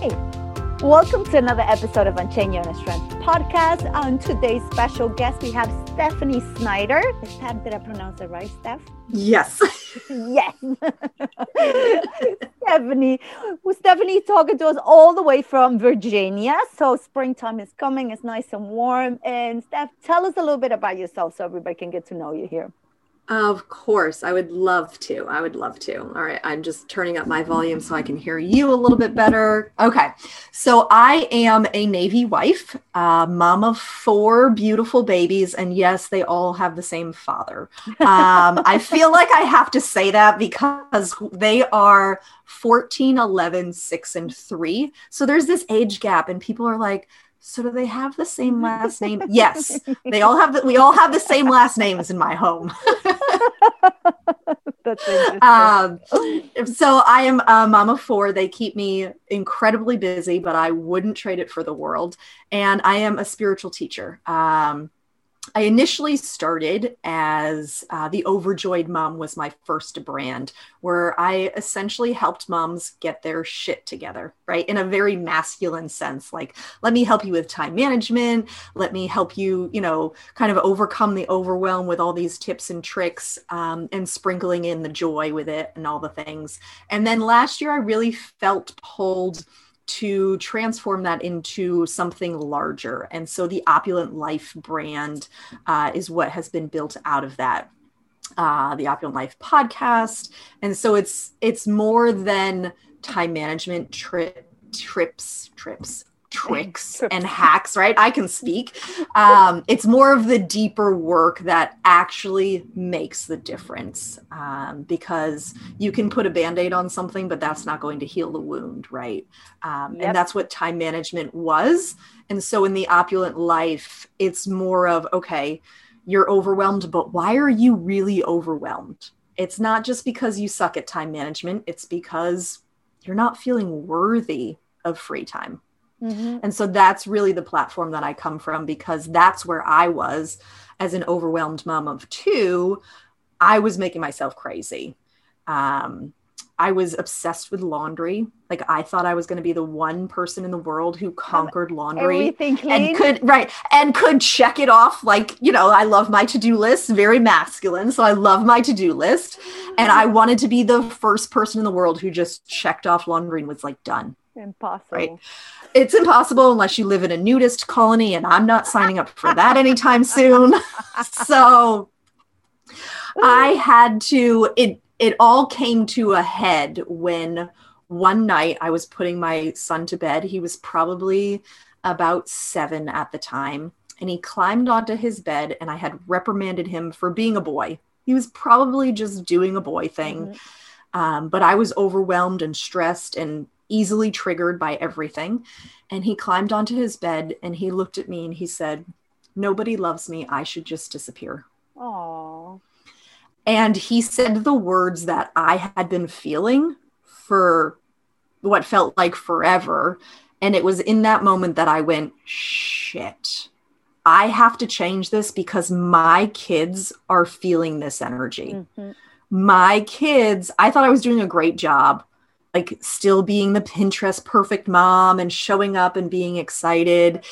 Hey, welcome to another episode of Unchain Your Inner Strength podcast. On today's special guest, we have Stephanie Snyder. That, did I pronounce it right, Steph? Yes. yes. Stephanie. Well, Stephanie talking to us all the way from Virginia. So springtime is coming. It's nice and warm. And Steph, tell us a little bit about yourself so everybody can get to know you here. Of course, I would love to. I would love to. All right, I'm just turning up my volume so I can hear you a little bit better. Okay, so I am a Navy wife, uh, mom of four beautiful babies, and yes, they all have the same father. Um, I feel like I have to say that because they are 14, 11, 6, and 3. So there's this age gap, and people are like, so do they have the same last name? yes, they all have. The, we all have the same last names in my home. That's interesting. Um, so I am a mom of four. They keep me incredibly busy, but I wouldn't trade it for the world. And I am a spiritual teacher. Um, I initially started as uh, the Overjoyed Mom was my first brand, where I essentially helped moms get their shit together, right? In a very masculine sense. Like, let me help you with time management. Let me help you, you know, kind of overcome the overwhelm with all these tips and tricks um, and sprinkling in the joy with it and all the things. And then last year, I really felt pulled to transform that into something larger. And so the Opulent Life brand uh, is what has been built out of that. Uh, the Opulent Life podcast, and so it's it's more than time management trip trips trips tricks and hacks, right? I can speak. Um, it's more of the deeper work that actually makes the difference um, because you can put a band aid on something, but that's not going to heal the wound, right? Um, yep. And that's what time management was. And so in the opulent life, it's more of, okay, you're overwhelmed, but why are you really overwhelmed? It's not just because you suck at time management, it's because you're not feeling worthy of free time Mm-hmm. And so that's really the platform that I come from because that's where I was as an overwhelmed mom of two. I was making myself crazy. Um, I was obsessed with laundry. Like I thought I was going to be the one person in the world who conquered laundry and could right and could check it off. Like you know, I love my to do list, very masculine. So I love my to do list, and I wanted to be the first person in the world who just checked off laundry and was like done. Impossible. Right it's impossible unless you live in a nudist colony, and I'm not signing up for that anytime soon. so I had to, it, it all came to a head when one night I was putting my son to bed. He was probably about seven at the time. And he climbed onto his bed, and I had reprimanded him for being a boy. He was probably just doing a boy thing. Mm-hmm. Um, but I was overwhelmed and stressed and easily triggered by everything. And he climbed onto his bed and he looked at me and he said, Nobody loves me. I should just disappear. Aww. And he said the words that I had been feeling for what felt like forever. And it was in that moment that I went, shit, I have to change this because my kids are feeling this energy. Mm-hmm. My kids, I thought I was doing a great job like still being the Pinterest perfect mom and showing up and being excited.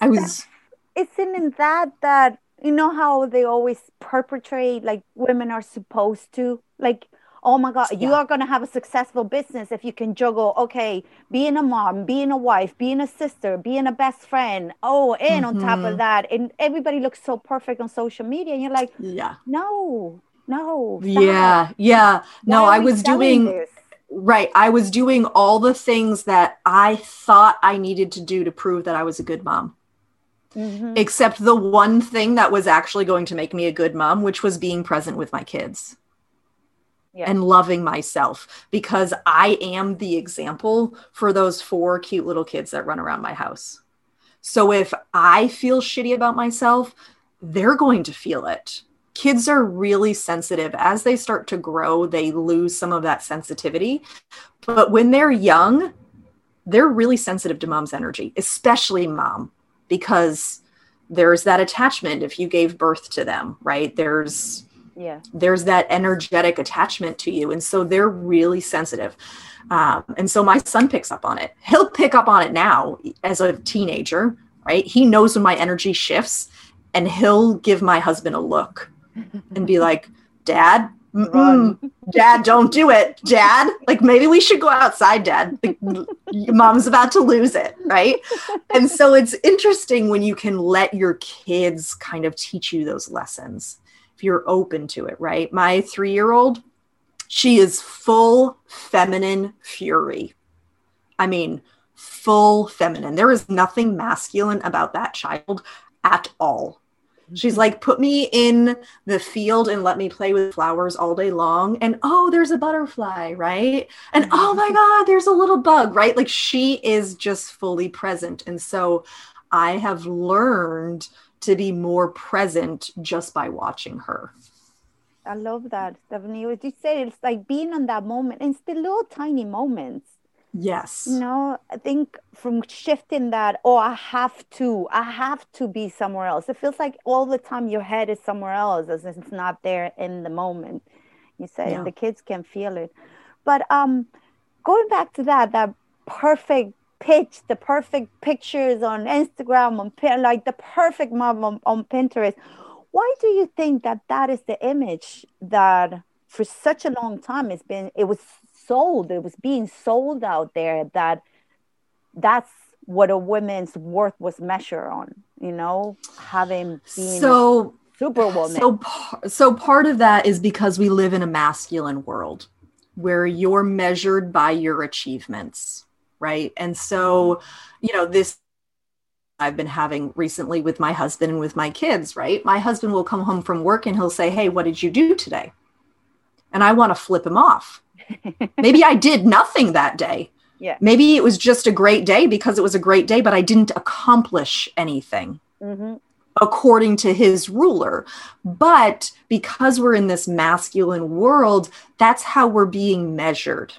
I was. Isn't it that that you know how they always perpetrate like women are supposed to like oh my god you Yeah. are going to have a successful business if you can juggle okay being a mom being a wife being a sister being a best friend oh and on top of Mhm. that and everybody looks so perfect on social media and you're like Yeah. no no stop. Yeah. Yeah. No, Why I was doing this? Right. I was doing all the things that I thought I needed to do to prove that I was a good mom. Mhm. except the one thing that was actually going to make me a good mom, which was being present with my kids Yeah. and loving myself because I am the example for those four cute little kids that run around my house. So if I feel shitty about myself, they're going to feel it. Kids are really sensitive. As they start to grow, they lose some of that sensitivity. But when they're young, they're really sensitive to mom's energy, especially mom, because there's that attachment if you gave birth to them, right? There's yeah there's that energetic attachment to you and so they're really sensitive um, and so my son picks up on it he'll pick up on it now as a teenager right he knows when my energy shifts and he'll give my husband a look and be like dad dad don't do it dad. Like maybe we should go outside dad. Like, mom's about to lose it right? And so it's interesting when you can let your kids kind of teach you those lessons if you're open to it right? My three year old she is full feminine fury. I mean full feminine. There is nothing masculine about that child at all She's like, put me in the field and let me play with flowers all day long. And oh, there's a butterfly, right? And mm-hmm. oh my God, there's a little bug, right? Like she is just fully present. And so I have learned to be more present just by watching her. I love that, Stephanie. What you said, it's like being on that moment. And it's the little tiny moments. Yes. You know, I think from shifting that, oh, I have to, I have to be somewhere else. It feels like all the time your head is somewhere else as it's not there in the moment. You say, Yeah. and the kids can feel it. But um, going back to that, that perfect pitch, the perfect pictures on Instagram, on like the perfect mom on, on Pinterest. Why do you think that that is the image that for such a long time it's been? It was sold. It was being sold out there that that's what a woman's worth was measured on. You know, having been So superwoman. So, so part of that is because we live in a masculine world where you're measured by your achievements, right? And so, you know, this I've been having recently with my husband and with my kids, right? My husband will come home from work and he'll say, Hey, what did you do today? And I want to flip him off. Maybe I did nothing that day. Yeah. Maybe it was just a great day because it was a great day, but I didn't accomplish anything hmm according to his ruler. But because we're in this masculine world, that's how we're being measured.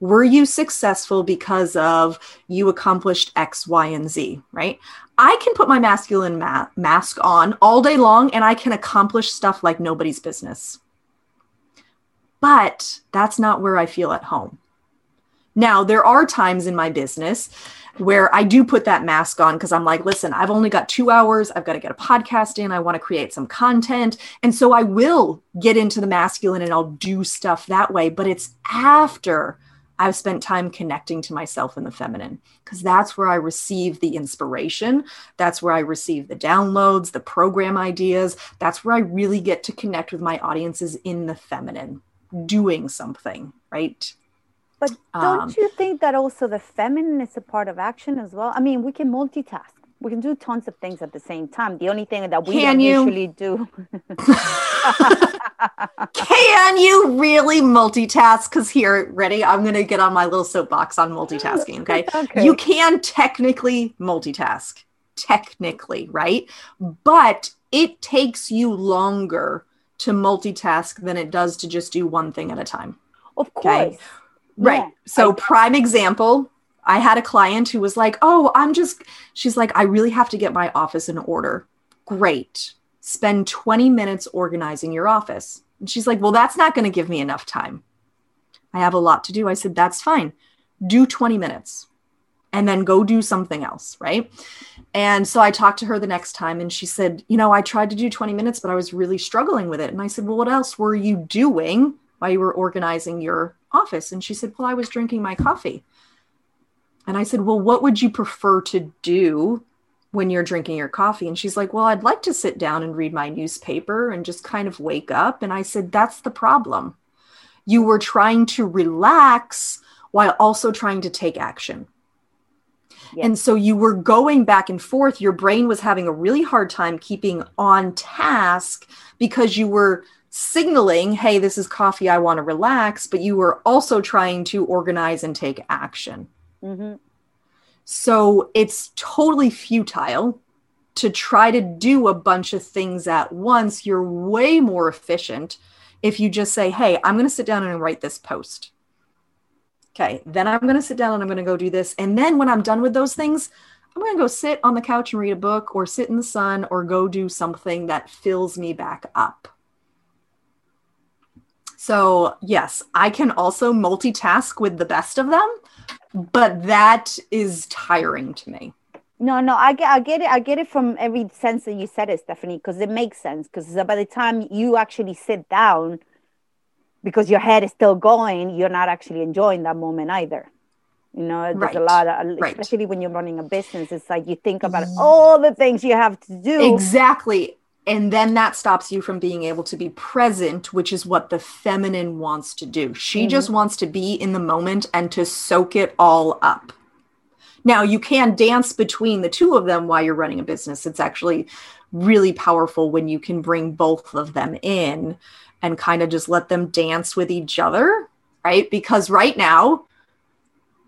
Were you successful because of you accomplished X, Y, and Z, right? I can put my masculine ma- mask on all day long and I can accomplish stuff like nobody's business. But that's not where I feel at home. Now, there are times in my business where I do put that mask on because I'm like, listen, I've only got two hours. I've got to get a podcast in. I want to create some content. And so I will get into the masculine and I'll do stuff that way. But it's after I've spent time connecting to myself in the feminine because that's where I receive the inspiration. That's where I receive the downloads, the program ideas. That's where I really get to connect with my audiences in the feminine, doing something, right? But don't Um, you think that also the feminine is a part of action as well? I mean, we can multitask. We can do tons of things at the same time. The only thing that we Can don't you? usually do. Can you really multitask? Because here, ready? I'm going to get on my little soapbox on multitasking. Okay? Okay. You can technically multitask, technically, right? But it takes you longer to multitask than it does to just do one thing at a time. of Okay. course. Right. Yeah. So, prime example, I had a client who was like, Oh, I'm just, she's like, I really have to get my office in order. Great. Spend 20 minutes organizing your office. And she's like, Well, that's not going to give me enough time. I have a lot to do. I said, That's fine. Do 20 minutes and then go do something else. Right. And so I talked to her the next time and she said, You know, I tried to do 20 minutes, but I was really struggling with it. And I said, Well, what else were you doing while you were organizing your office? And she said, Well, I was drinking my coffee. And I said, Well, what would you prefer to do when you're drinking your coffee? And she's like, Well, I'd like to sit down and read my newspaper and just kind of wake up. And I said, That's the problem. You were trying to relax while also trying to take action. And so you were going back and forth. Your brain was having a really hard time keeping on task because you were signaling, hey, this is coffee, I want to relax, but you were also trying to organize and take action. Mm-hmm. So it's totally futile to try to do a bunch of things at once. You're way more efficient if you just say, hey, I'm going to sit down and write this post. Okay, then I'm going to sit down and I'm going to go do this. And then when I'm done with those things, I'm going to go sit on the couch and read a book or sit in the sun or go do something that fills me back up. So, yes, I can also multitask with the best of them, but that is tiring to me. No, no, I get, I get it. I get it from every sense that you said it, Stephanie, because it makes sense. Because by the time you actually sit down, because your head is still going, you're not actually enjoying that moment either. You know, there's right. a lot of, especially right. when you're running a business, it's like you think about all the things you have to do. Exactly and then that stops you from being able to be present which is what the feminine wants to do she mm-hmm. just wants to be in the moment and to soak it all up now you can dance between the two of them while you're running a business it's actually really powerful when you can bring both of them in and kind of just let them dance with each other right? Because right now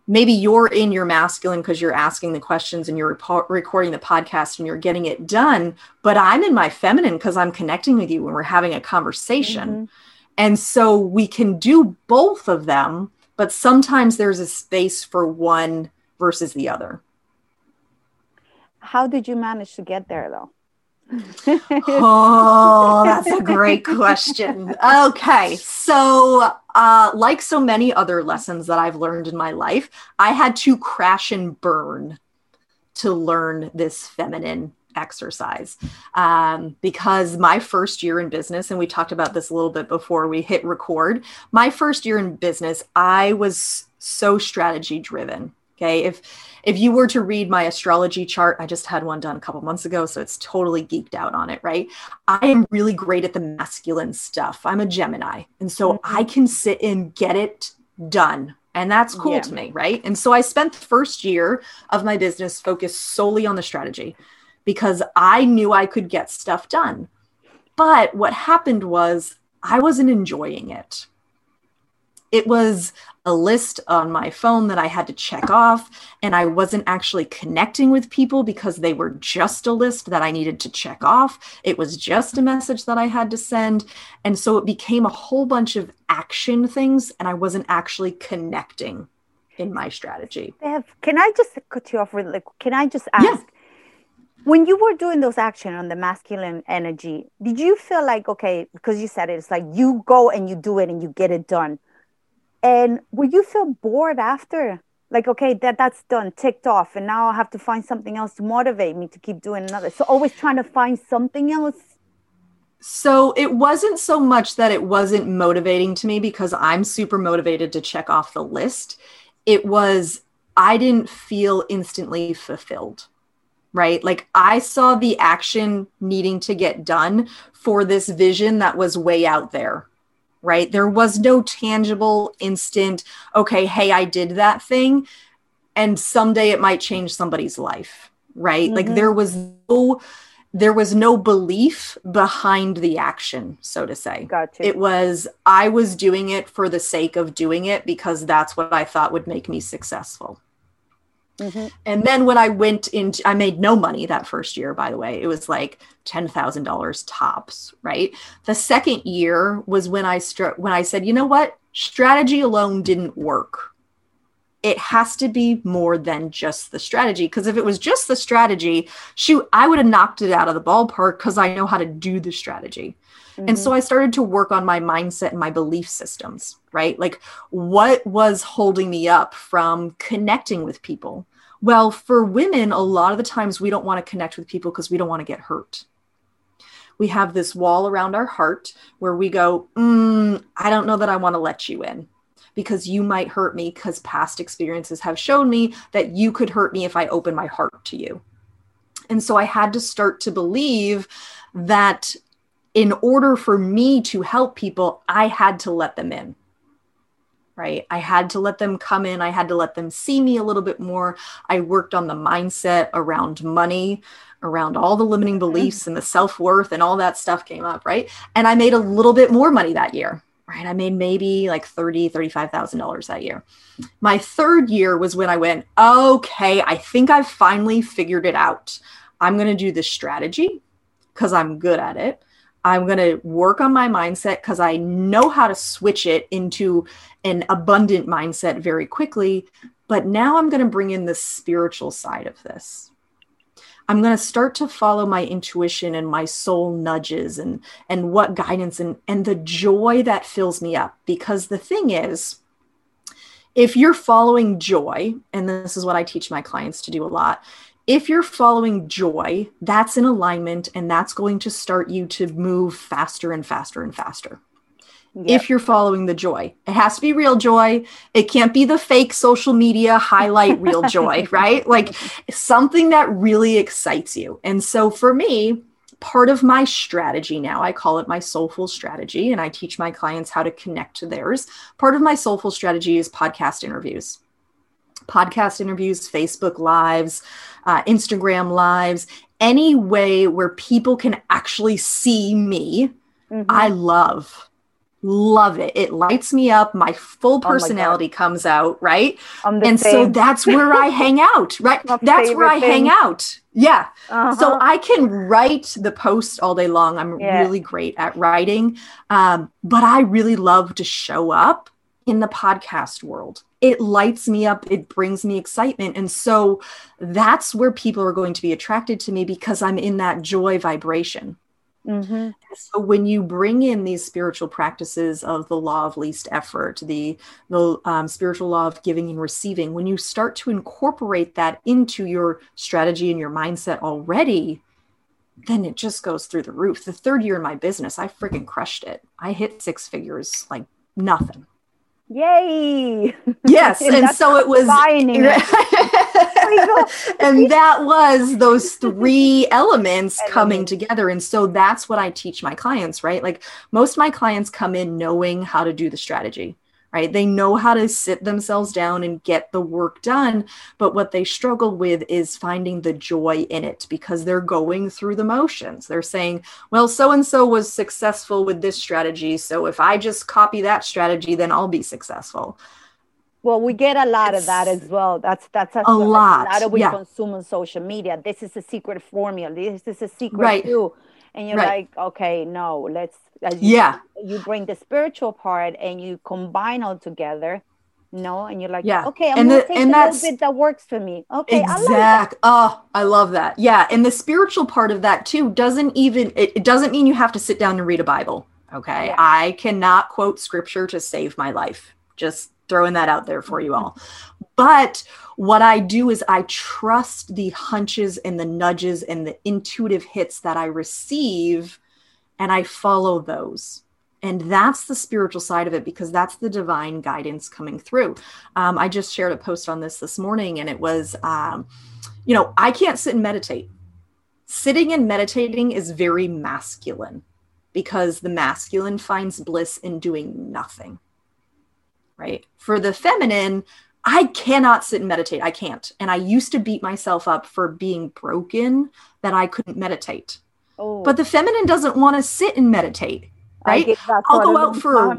maybe you're in your masculine because you're asking the questions and you're rep- recording the podcast and you're getting it done but i'm in my feminine because i'm connecting with you when we're having a conversation. Mm-hmm. and so we can do both of them but sometimes there's a space for one versus the other. How did you manage to get there though oh, that's a great question. Okay, so uh, like so many other lessons that I've learned in my life, I had to crash and burn to learn this feminine exercise um, because my first year in business, and we talked about this a little bit before we hit record, my first year in business, I was so strategy driven. Okay. If if you were to read my astrology chart, I just had one done a couple months ago, so it's totally geeked out on it, right? I am really great at the masculine stuff. I'm a Gemini. And so mm-hmm. I can sit and get it done. And that's cool yeah. to me, right? And so I spent the first year of my business focused solely on the strategy because I knew I could get stuff done. But what happened was I wasn't enjoying it it was a list on my phone that I had to check off, and I wasn't actually connecting with people because they were just a list that I needed to check off. It was just a message that I had to send. And so it became a whole bunch of action things, and I wasn't actually connecting in my strategy. Bev, can I just cut you off really? Can I just ask? Yeah. When you were doing those action on the masculine energy, did you feel like okay? Because you said it, it's like you go and you do it and you get it done and will you feel bored after? Like, okay, that that's done, ticked off, and now I have to find something else to motivate me to keep doing another. So always trying to find something else. So it wasn't so much that it wasn't motivating to me because I'm super motivated to check off the list. It was I didn't feel instantly fulfilled right? Like I saw the action needing to get done for this vision that was way out there, right? There was no tangible instant, okay, hey, I did that thing. And someday it might change somebody's life, right? Mm-hmm. Like there was no there was no belief behind the action, so to say. Gotcha. It was I was doing it for the sake of doing it because that's what I thought would make me successful. Mm-hmm. And then when I went into, I made no money that first year, by the way. It was like $10,000 tops, right? The second year was when I struck, when I said, you know what? Strategy alone didn't work. It has to be more than just the strategy. Because if it was just the strategy, shoot, I would have knocked it out of the ballpark because I know how to do the strategy. Mm-hmm. And so mm-hmm. I started to work on my mindset and my belief systems, right? Like what was holding me up from connecting with people? Well, for women, a lot of the times we don't want to connect with people because we don't want to get hurt. we have this wall around our heart where we go, mm, I don't know that I want to let you in because you might hurt me because past experiences have shown me that you could hurt me if I open my heart to you. And so I had to start to believe that in order for me to help people, I had to let them in. Right. I had to let them come in. I had to let them see me a little bit more. I worked on the mindset around money, around all the limiting mm-hmm. beliefs and the self worth and all that stuff came up. Right. And I made a little bit more money that year right? I made maybe like thirty, thirty-five thousand dollars that year. My third year was when I went, okay, I think I've finally figured it out. I'm going to do this strategy because I'm good at it. I'm going to work on my mindset because I know how to switch it into an abundant mindset very quickly. But now I'm going to bring in the spiritual side of this. I'm going to start to follow my intuition and my soul nudges and and what guidance and and the joy that fills me up because the thing is if you're following joy and this is what I teach my clients to do a lot if you're following joy that's in alignment and that's going to start you to move faster and faster and faster Yep. if you're following the joy. It has to be real joy. It can't be the fake social media highlight real joy, right? Like something that really excites you. And so for me, part of my strategy now, I call it my soulful strategy, and I teach my clients how to connect to theirs. Part of my soulful strategy is podcast interviews. Podcast interviews, Facebook lives, uh, Instagram lives, any way where people can actually see me, mm-hmm. I love love it. It lights me up. My full personality oh my comes out, right? And same. so that's where I hang out, right? that's where I thing. hang out. Yeah. Uh-huh. So I can write the post all day long. I'm yeah. really great at writing. Um, but I really love to show up in the podcast world. It lights me up, it brings me excitement. And so that's where people are going to be attracted to me because I'm in that joy vibration. Mm-hmm. So when you bring in these spiritual practices of the law of least effort, the the um, spiritual law of giving and receiving, when you start to incorporate that into your strategy and your mindset already, then it just goes through the roof. The third year in my business, I freaking crushed it. I hit six figures like nothing. Yay! Yes, and so it was and that was those three elements coming together. And so that's what I teach my clients, right? Like most of my clients come in knowing how to do the strategy right? They know how to sit themselves down and get the work done. But what they struggle with is finding the joy in it because they're going through the motions. They're saying, well, so and so was successful with this strategy. So if I just copy that strategy, then I'll be successful. Well, we get a lot it's of that as well. That's that's a, a lot. A lot of we yeah. consume on social media. This is a secret formula. This is a secret right. too. And you're right. like, okay, no, let's you, yeah. You bring the spiritual part and you combine all together no and you're like yeah okay i'm and gonna the, take and a little bit that works for me okay exact I oh i love that yeah and the spiritual part of that too doesn't even it, it doesn't mean you have to sit down and read a bible okay yeah. i cannot quote scripture to save my life just throwing that out there for you all but what i do is i trust the hunches and the nudges and the intuitive hits that i receive and I follow those. And that's the spiritual side of it because that's the divine guidance coming through. Um, I just shared a post on this this morning, and it was, um, you know, I can't sit and meditate. Sitting and meditating is very masculine because the masculine finds bliss in doing nothing. Right. For the feminine, I cannot sit and meditate. I can't. And I used to beat myself up for being broken that I couldn't meditate Oh. But the feminine doesn't want to sit and meditate right? I'll go out for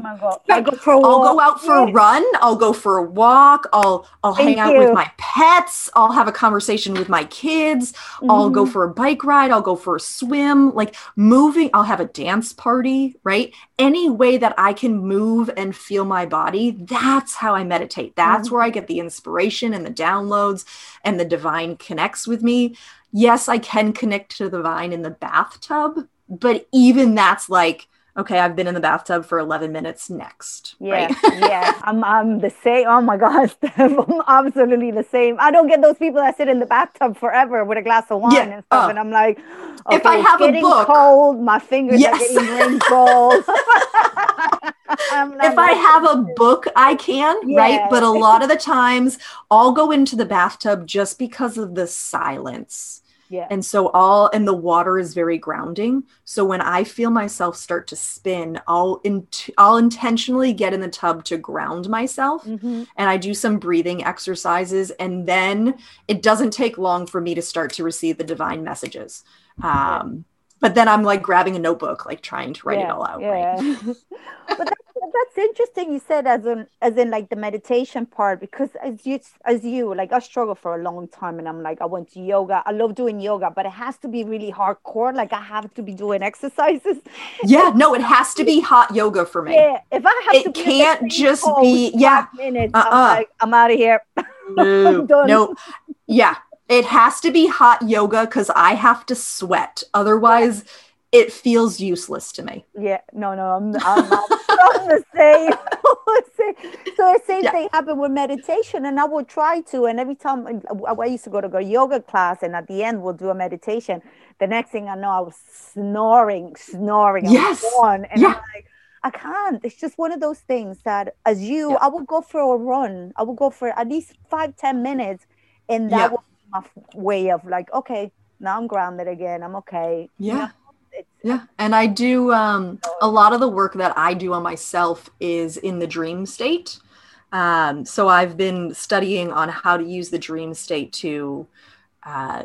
I go for a I'll go out for a run. I'll go for a walk. I'll I'll Thank hang out you. with my pets. I'll have a conversation with my kids. Mm-hmm. I'll go mm-hmm. for a bike ride. I'll go for a swim. Like moving. I'll have a dance party. Right? Any way that I can move and feel my body. That's how I meditate. That's mm-hmm. where I get the inspiration and the downloads and the divine connects with me yes, I can connect to the vine in the bathtub, but even that's like okay, I've been in the bathtub for 11 minutes next. Yeah, right? yeah. I'm, I'm the same. Oh my gosh. I'm absolutely the same. I don't get those people that sit in the bathtub forever with a glass of wine Yeah, and stuff. oh. And I'm like, okay, If I have a getting book- cold, my fingers Yes. are getting wrinkles. If I have a book, I can, Yeah. right? But a lot of the times I'll go into the bathtub just because of the silence. Yeah, And so all and the water is very grounding. So when I feel myself start to spin, I'll in, I'll intentionally get in the tub to ground myself Mhm. and I do some breathing exercises and then it doesn't take long for me to start to receive the divine messages. Um but then I'm like grabbing a notebook like trying to write it Yeah, all out, Yeah. right? but that's, that's interesting. You said as in as in like the meditation part because as you as you like I struggle for a long time and I'm like I went to yoga. I love doing yoga, but it has to be really hardcore. Like I have to be doing exercises. Yeah, no, it has to be hot yoga for me. Yeah, if I have It to be in the can't just be- yeah. minutes, Uh-uh. I'm like I'm out of here. No, no. Yeah, it has to be hot yoga because I have to sweat. Otherwise, it feels useless to me. Yeah, no, no, I'm, I'm, I'm, I'm the same. so the same Yeah. thing happened with meditation, and I would try to. And every time I, I used to go to a yoga class, and at the end we'll do a meditation. The next thing I know, I was snoring, snoring. I Yes. and Yeah. I'm like, I can't. It's just one of those things that, as you, Yeah. I would go for a run. I would go for at least five, ten minutes, and that was my way of like, okay, now I'm grounded again. I'm okay. Yeah. Yeah. And I do um, a lot of the work that I do on myself is in the dream state. Um, so I've been studying on how to use the dream state to uh,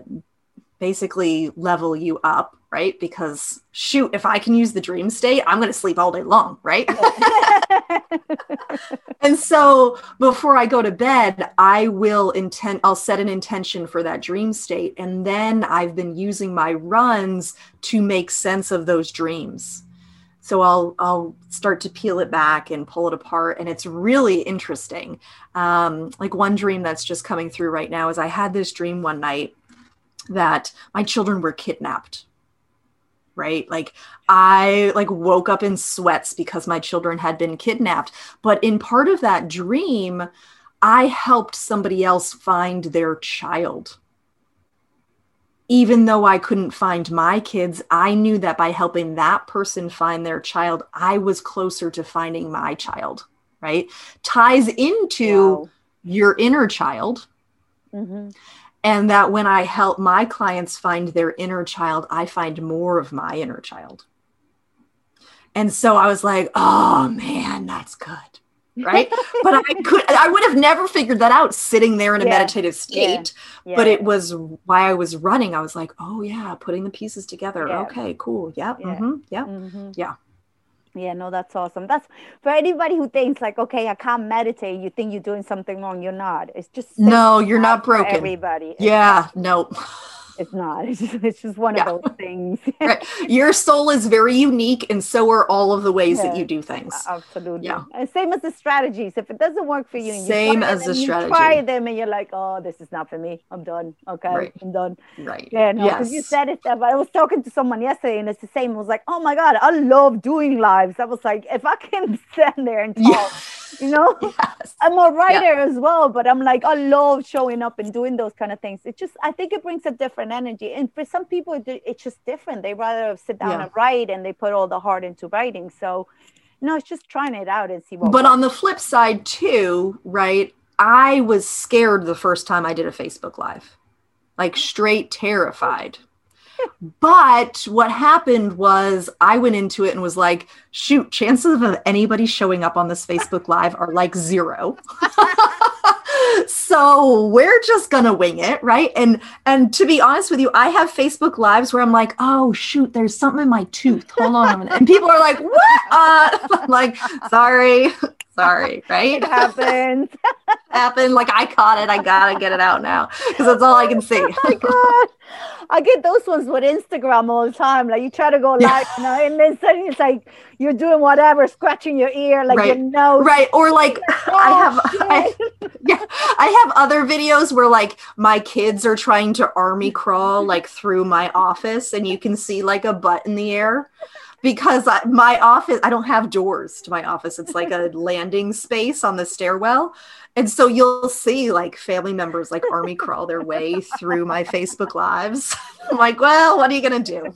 basically level you up, right? Because shoot, if I can use the dream state, I'm going to sleep all day long, right? and so before I go to bed, I will intend I'll set an intention for that dream state and then I've been using my runs to make sense of those dreams. So I'll I'll start to peel it back and pull it apart and it's really interesting. Um, like one dream that's just coming through right now is I had this dream one night that my children were kidnapped right? Like i like woke up in sweats because my children had been kidnapped. But in part of that dream i helped somebody else find their child. Even though i couldn't find my kids i knew that by helping that person find their child i was closer to finding my child right? Ties into Wow. your inner child. Mhm. And that when I help my clients find their inner child, I find more of my inner child. And so I was like, oh man, that's good. Right. but I could, I would have never figured that out sitting there in a Yeah. meditative state. Yeah. But it was why I was running. I was like, oh yeah, putting the pieces together. Yeah. Okay, cool. Yep. Yeah. mhm, yep. Mhm. Yeah. Yeah, no, that's awesome. That's for anybody who thinks like, okay, I can't meditate. You think you're doing something wrong. You're not. It's just No, you're not broken. everybody. Yeah. No. It's not. It's just, it's just one Yeah. of those things. Right. Your soul is very unique, and so are all of the ways that you do things. Absolutely. Yeah. And same as the strategies. If it doesn't work for you, you Same as the you strategy. try them and you're like, oh, this is not for me. I'm done. Okay, Right. I'm done. Right. Yeah, no, because you said it. I was talking to someone yesterday, and it's the same. I was like, "Oh my god, I love doing lives." I was like, if I can stand there and talk, Yeah. You know, Yes. I'm a writer as well, but I'm like, I love showing up and doing those kind of things. It just, I think it brings a different energy, and for some people, it's just different. They rather sit down Yeah. and write, and they put all the heart into writing. So, no it's just trying it out and see what. But works. on the flip side, too, right? I was scared the first time I did a Facebook Live, like straight terrified. But what happened was I went into it and was like, shoot, chances of anybody showing up on this Facebook Live are like zero. so we're just gonna wing it right? And and to be honest with you i have facebook lives where i'm like oh shoot there's something in my tooth. Hold on a minute. And people are like what? Uh, like sorry sorry right? It happens. happened. Like i caught it. I gotta get it out now because that's all i can see. Oh my god. I get those ones with Instagram all the time. Like you try to go live, you know, and then suddenly it's like you're doing whatever, scratching your ear, like your nose. right. Or like i Oh, have I, yeah, I have other videos where like my kids are trying to army crawl like through my office and you can see like a butt in the air because I, my office, I don't have doors to my office. It's like a landing space on the stairwell. And so you'll see like family members like army crawl their way through my Facebook lives. I'm like, well, what are you going to do?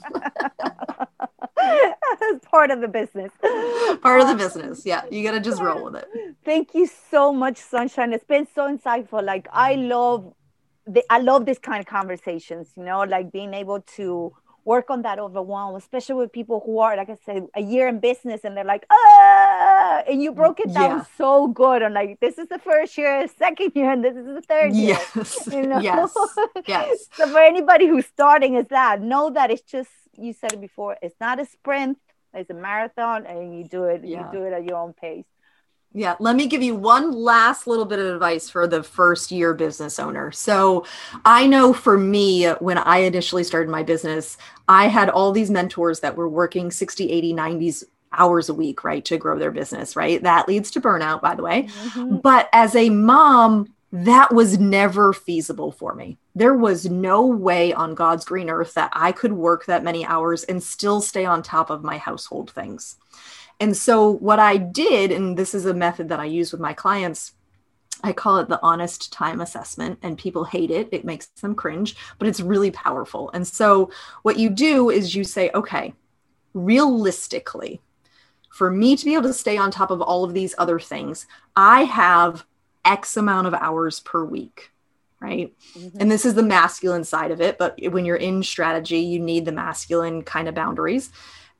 It's part of the business. Part of the business. Yeah. You got to just roll with it. Thank you so much, Sunshine. It's been so insightful. Like, I love the, I love this kind of conversations, you know, like being able to work on that overwhelm, especially with people who are, like I said, a year in business and they're like, ah, and you broke it down yeah. so good. And like, this is the first year, second year, and this is the third year. Yes. You know? Yes. Yes. so for anybody who's starting is that, know that it's just, you said it before, it's not a sprint, it's a marathon and you do it, yeah. you do it at your own pace. Yeah, let me give you one last little bit of advice for the first year business owner. So, I know for me, when I initially started my business, I had all these mentors that were working 60, 80, 90s hours a week, right, to grow their business, right? That leads to burnout, by the way. Mm-hmm. But as a mom, that was never feasible for me. There was no way on God's green earth that I could work that many hours and still stay on top of my household things. And so, what I did, and this is a method that I use with my clients, I call it the honest time assessment, and people hate it. It makes them cringe, but it's really powerful. And so, what you do is you say, okay, realistically, for me to be able to stay on top of all of these other things, I have X amount of hours per week, right? Mm-hmm. And this is the masculine side of it. But when you're in strategy, you need the masculine kind of boundaries.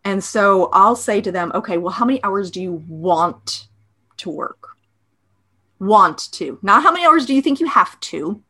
And so I'll say to them, okay, well, how many hours do you want to work? Want to, not how many hours do you think you have to?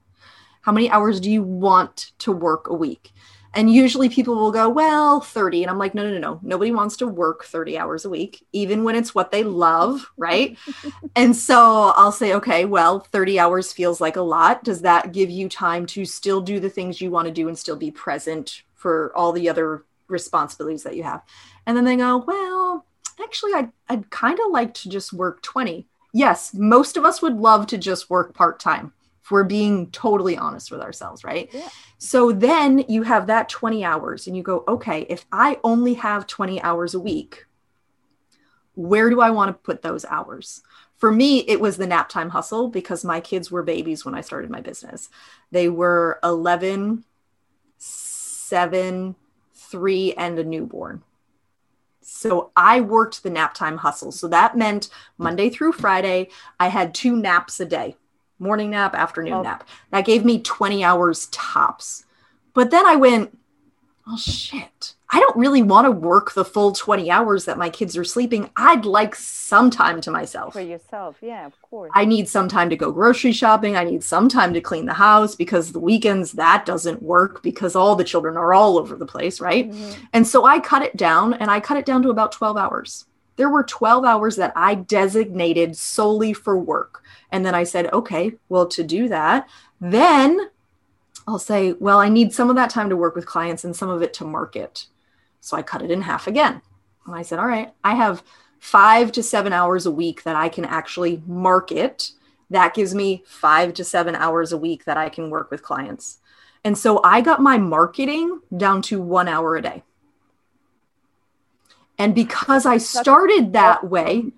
How many hours do you want to work a week? And usually people will go, well, 30. And I'm like, no, no, no, no. Nobody wants to work 30 hours a week, even when it's what they love. Right. and so I'll say, okay, well, 30 hours feels like a lot. Does that give you time to still do the things you want to do and still be present for all the other responsibilities that you have. And then they go, well, actually, I'd, I'd kind of like to just work 20. Yes, most of us would love to just work part time if we're being totally honest with ourselves, right? Yeah. So then you have that 20 hours and you go, okay, if I only have 20 hours a week, where do I want to put those hours? For me, it was the nap time hustle because my kids were babies when I started my business. They were 11, 7, three and a newborn. So I worked the nap time hustle. So that meant Monday through Friday, I had two naps a day morning nap, afternoon oh. nap. That gave me 20 hours tops. But then I went, oh shit, I don't really want to work the full 20 hours that my kids are sleeping. I'd like some time to myself. For yourself, yeah, of course. I need some time to go grocery shopping. I need some time to clean the house because the weekends that doesn't work because all the children are all over the place, right? Mm-hmm. And so I cut it down and I cut it down to about 12 hours. There were 12 hours that I designated solely for work. And then I said, okay, well, to do that, then I'll say, well, I need some of that time to work with clients and some of it to market. So I cut it in half again. And I said, all right, I have five to seven hours a week that I can actually market. That gives me five to seven hours a week that I can work with clients. And so I got my marketing down to one hour a day. And because I started that way,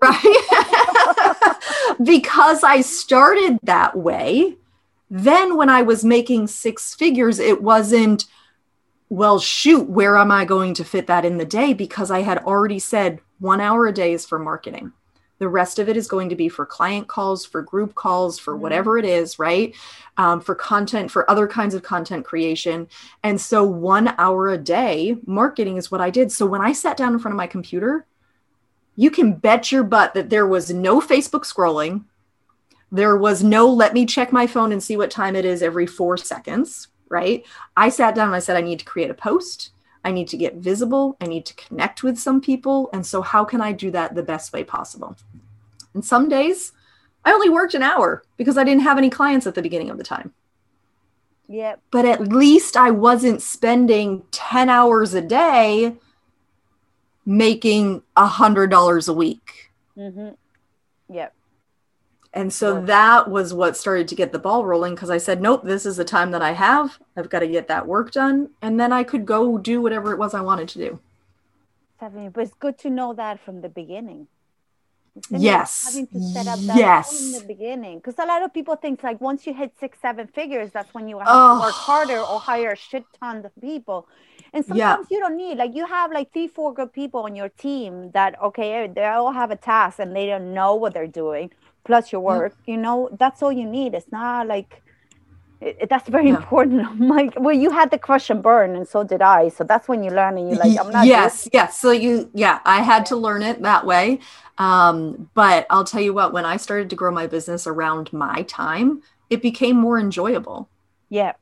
right? because I started that way, then when I was making six figures, it wasn't, well, shoot, where am I going to fit that in the day? Because I had already said one hour a day is for marketing. The rest of it is going to be for client calls, for group calls, for mm-hmm. whatever it is, right? Um, for content, for other kinds of content creation. And so, one hour a day, marketing is what I did. So, when I sat down in front of my computer, you can bet your butt that there was no Facebook scrolling. There was no let me check my phone and see what time it is every four seconds, right? I sat down and I said, I need to create a post. I need to get visible. I need to connect with some people. And so, how can I do that the best way possible? And some days I only worked an hour because I didn't have any clients at the beginning of the time. Yep. But at least I wasn't spending 10 hours a day making a hundred dollars a week. Mm-hmm. Yep. And so that was what started to get the ball rolling because I said, nope, this is the time that I have. I've got to get that work done. And then I could go do whatever it was I wanted to do. But it's good to know that from the beginning. Yes. Having to set up that yes. in the beginning. Because a lot of people think like once you hit six, seven figures, that's when you have Oh. to work harder or hire a shit ton of people. And Yeah. sometimes you don't need like you have like three, four good people on your team that okay, they all have a task and they don't know what they're doing, plus your Yeah. work, you know, that's all you need. It's not like it, that's very Yeah. important. I'm like, well, you had the crush and burn, and so did I. So that's when you learn, and you're like, I'm not. yes yes so you yeah i had to learn it that way um but i'll tell you what when i started to grow my business around my time it became more enjoyable Yeah.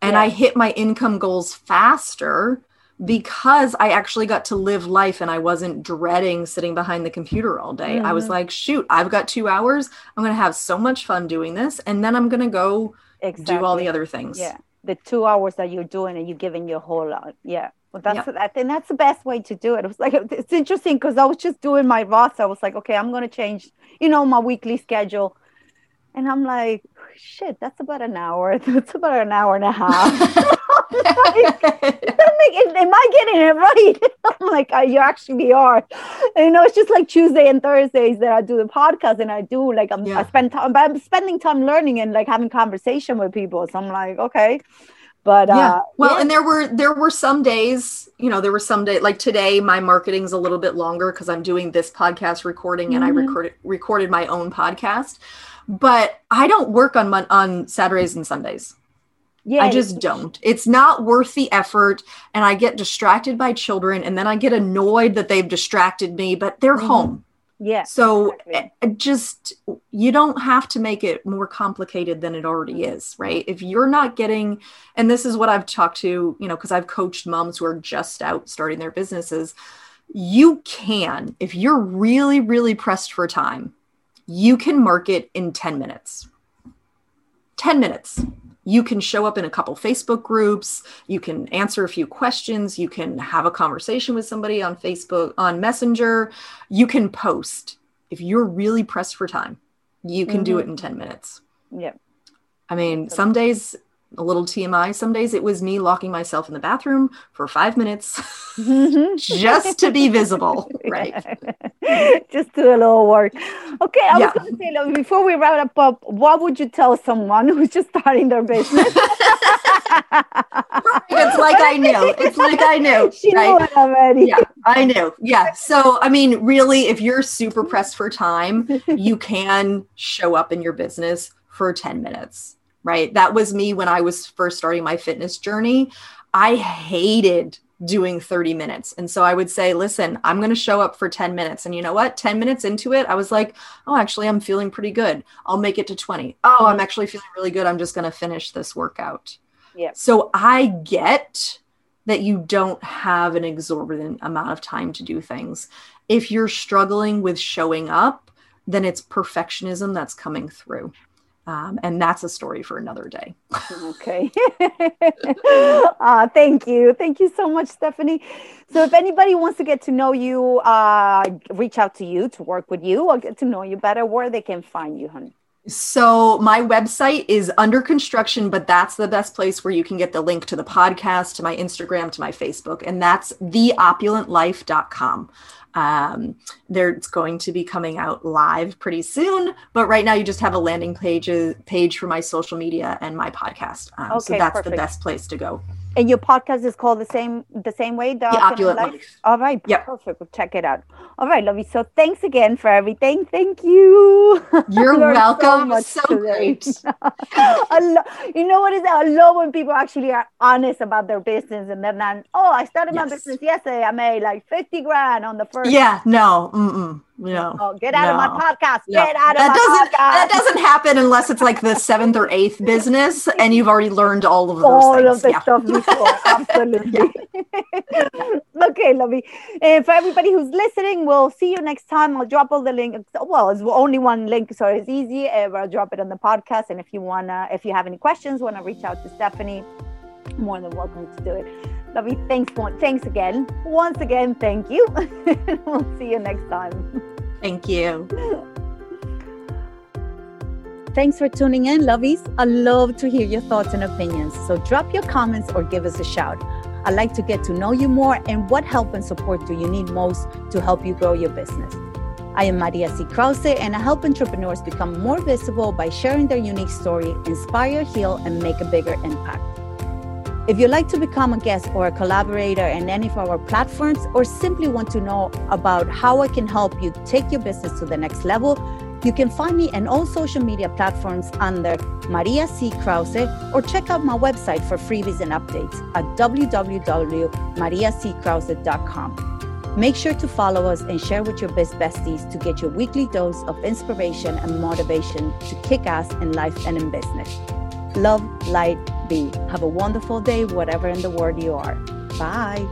and Yeah. i hit my income goals faster because i actually got to live life and i wasn't dreading sitting behind the computer all day i was Mhm. like shoot i've got two hours i'm going to have so much fun doing this and then i'm going to go Exactly. do all the other things Yeah. The two hours that you're doing and you're giving your whole lot. Yeah. Well, that's Yeah. I think that's the best way to do it. It was like it's interesting because I was just doing my Roth. I was like, okay, I'm gonna change, you know, my weekly schedule. And I'm like, shit, that's about an hour. That's about an hour and a half. Am I getting it right? I'm like, uh, you actually are. And, you know, it's just like Tuesday and Thursdays that I do the podcast, and I do like I'm, I spend time, but I'm spending time learning and like having conversation with people. So I'm like, okay, but yeah uh, well yeah. and there were there were some days you know there were some day like today my marketing's a little bit longer because i'm doing this podcast recording and i Mhm. recorded recorded my own podcast but i don't work on mon- on saturdays and sundays yeah, i just don't it's not worth the effort and i get distracted by children and then i get annoyed that they've distracted me but they're Mhm. home yeah, so exactly. uh, just you don't have to make it more complicated than it already is, right? If you're not getting and this is what I've talked to, you know, because I've coached moms who are just out starting their businesses, you can if you're really really pressed for time, you can market in 10 minutes. 10 minutes. You can show up in a couple Facebook groups. You can answer a few questions. You can have a conversation with somebody on Facebook, on Messenger. You can post. If you're really pressed for time, you can do Mhm. it in 10 minutes. yeah. I mean, some days, a little TMI, some days it was me locking myself in the bathroom for five minutes just to be visible, right? just do a little work. Okay, I Yeah. was going to say, look, before we wrap up, up, what would you tell someone who's just starting their business? It's like I knew. It's like I knew. She right? knew already. yeah i knew yeah so i mean really if you're super pressed for time you can show up in your business for 10 minutes right that was me when i was first starting my fitness journey i hated doing 30 minutes. And so i would say listen i'm going to show up for 10 minutes. And you know what? 10 minutes into it i was like oh actually i'm feeling pretty good. I'll make it to 20 oh i'm actually feeling really good. I'm just going to finish this workout. Yeah. so i get that you don't have an exorbitant amount of time to do things. If you're struggling with showing up, then it's perfectionism that's coming through. Um, and that's a story for another day. Okay. uh, thank you. Thank you so much, Stephanie. So, if anybody wants to get to know you, uh, reach out to you to work with you or get to know you better, where they can find you, honey. So my website is under construction, but that's the best place where you can get the link to the podcast, to my Instagram, to my Facebook, and that's theopulentlife.com. Um, there, it's going to be coming out live pretty soon, but right now you just have a landing page page for my social media and my podcast. Um, so Okay, that's the best place to go. And your podcast is called the same the same way, The, Opulent Life. All right. Yep. Perfect. We'll check it out. All right, lovey. So thanks again for everything. Thank you. You're Learned so welcome. So, great. Lo- you know what is that? I love when people actually are honest about their business and they're not, oh, I started my Yes. business yesterday. I made like 50 grand on the first. Yeah, no, mm-mm, no. Oh, get out of my podcast. No. Get out of that my doesn't podcast. that doesn't happen unless it's like the seventh or eighth business and you've already learned all of those all things. of the yeah. stuff before. Absolutely. okay, lovely. And for everybody who's listening, we'll see you next time. I'll drop all the links. Well, it's only one link, so it's easy. Uh, I'll drop it on the podcast. And if you wanna, if you have any questions, wanna reach out to Stephanie, more than welcome to do it. Lovely. Thanks. One. Thanks again. Once again, thank you. we'll see you next time. Thank you. Thanks for tuning in, lovies. I love to hear your thoughts and opinions. So drop your comments or give us a shout. I'd like to get to know you more and what help and support do you need most to help you grow your business. I am Maria C. Krause, and I help entrepreneurs become more visible by sharing their unique story, inspire, heal, and make a bigger impact. If you'd like to become a guest or a collaborator in any of our platforms, or simply want to know about how I can help you take your business to the next level, you can find me on all social media platforms under Maria C. Krause or check out my website for freebies and updates at www.mariackrause.com. Make sure to follow us and share with your best besties to get your weekly dose of inspiration and motivation to kick ass in life and in business. Love, light, be. Have a wonderful day, whatever in the world you are. Bye.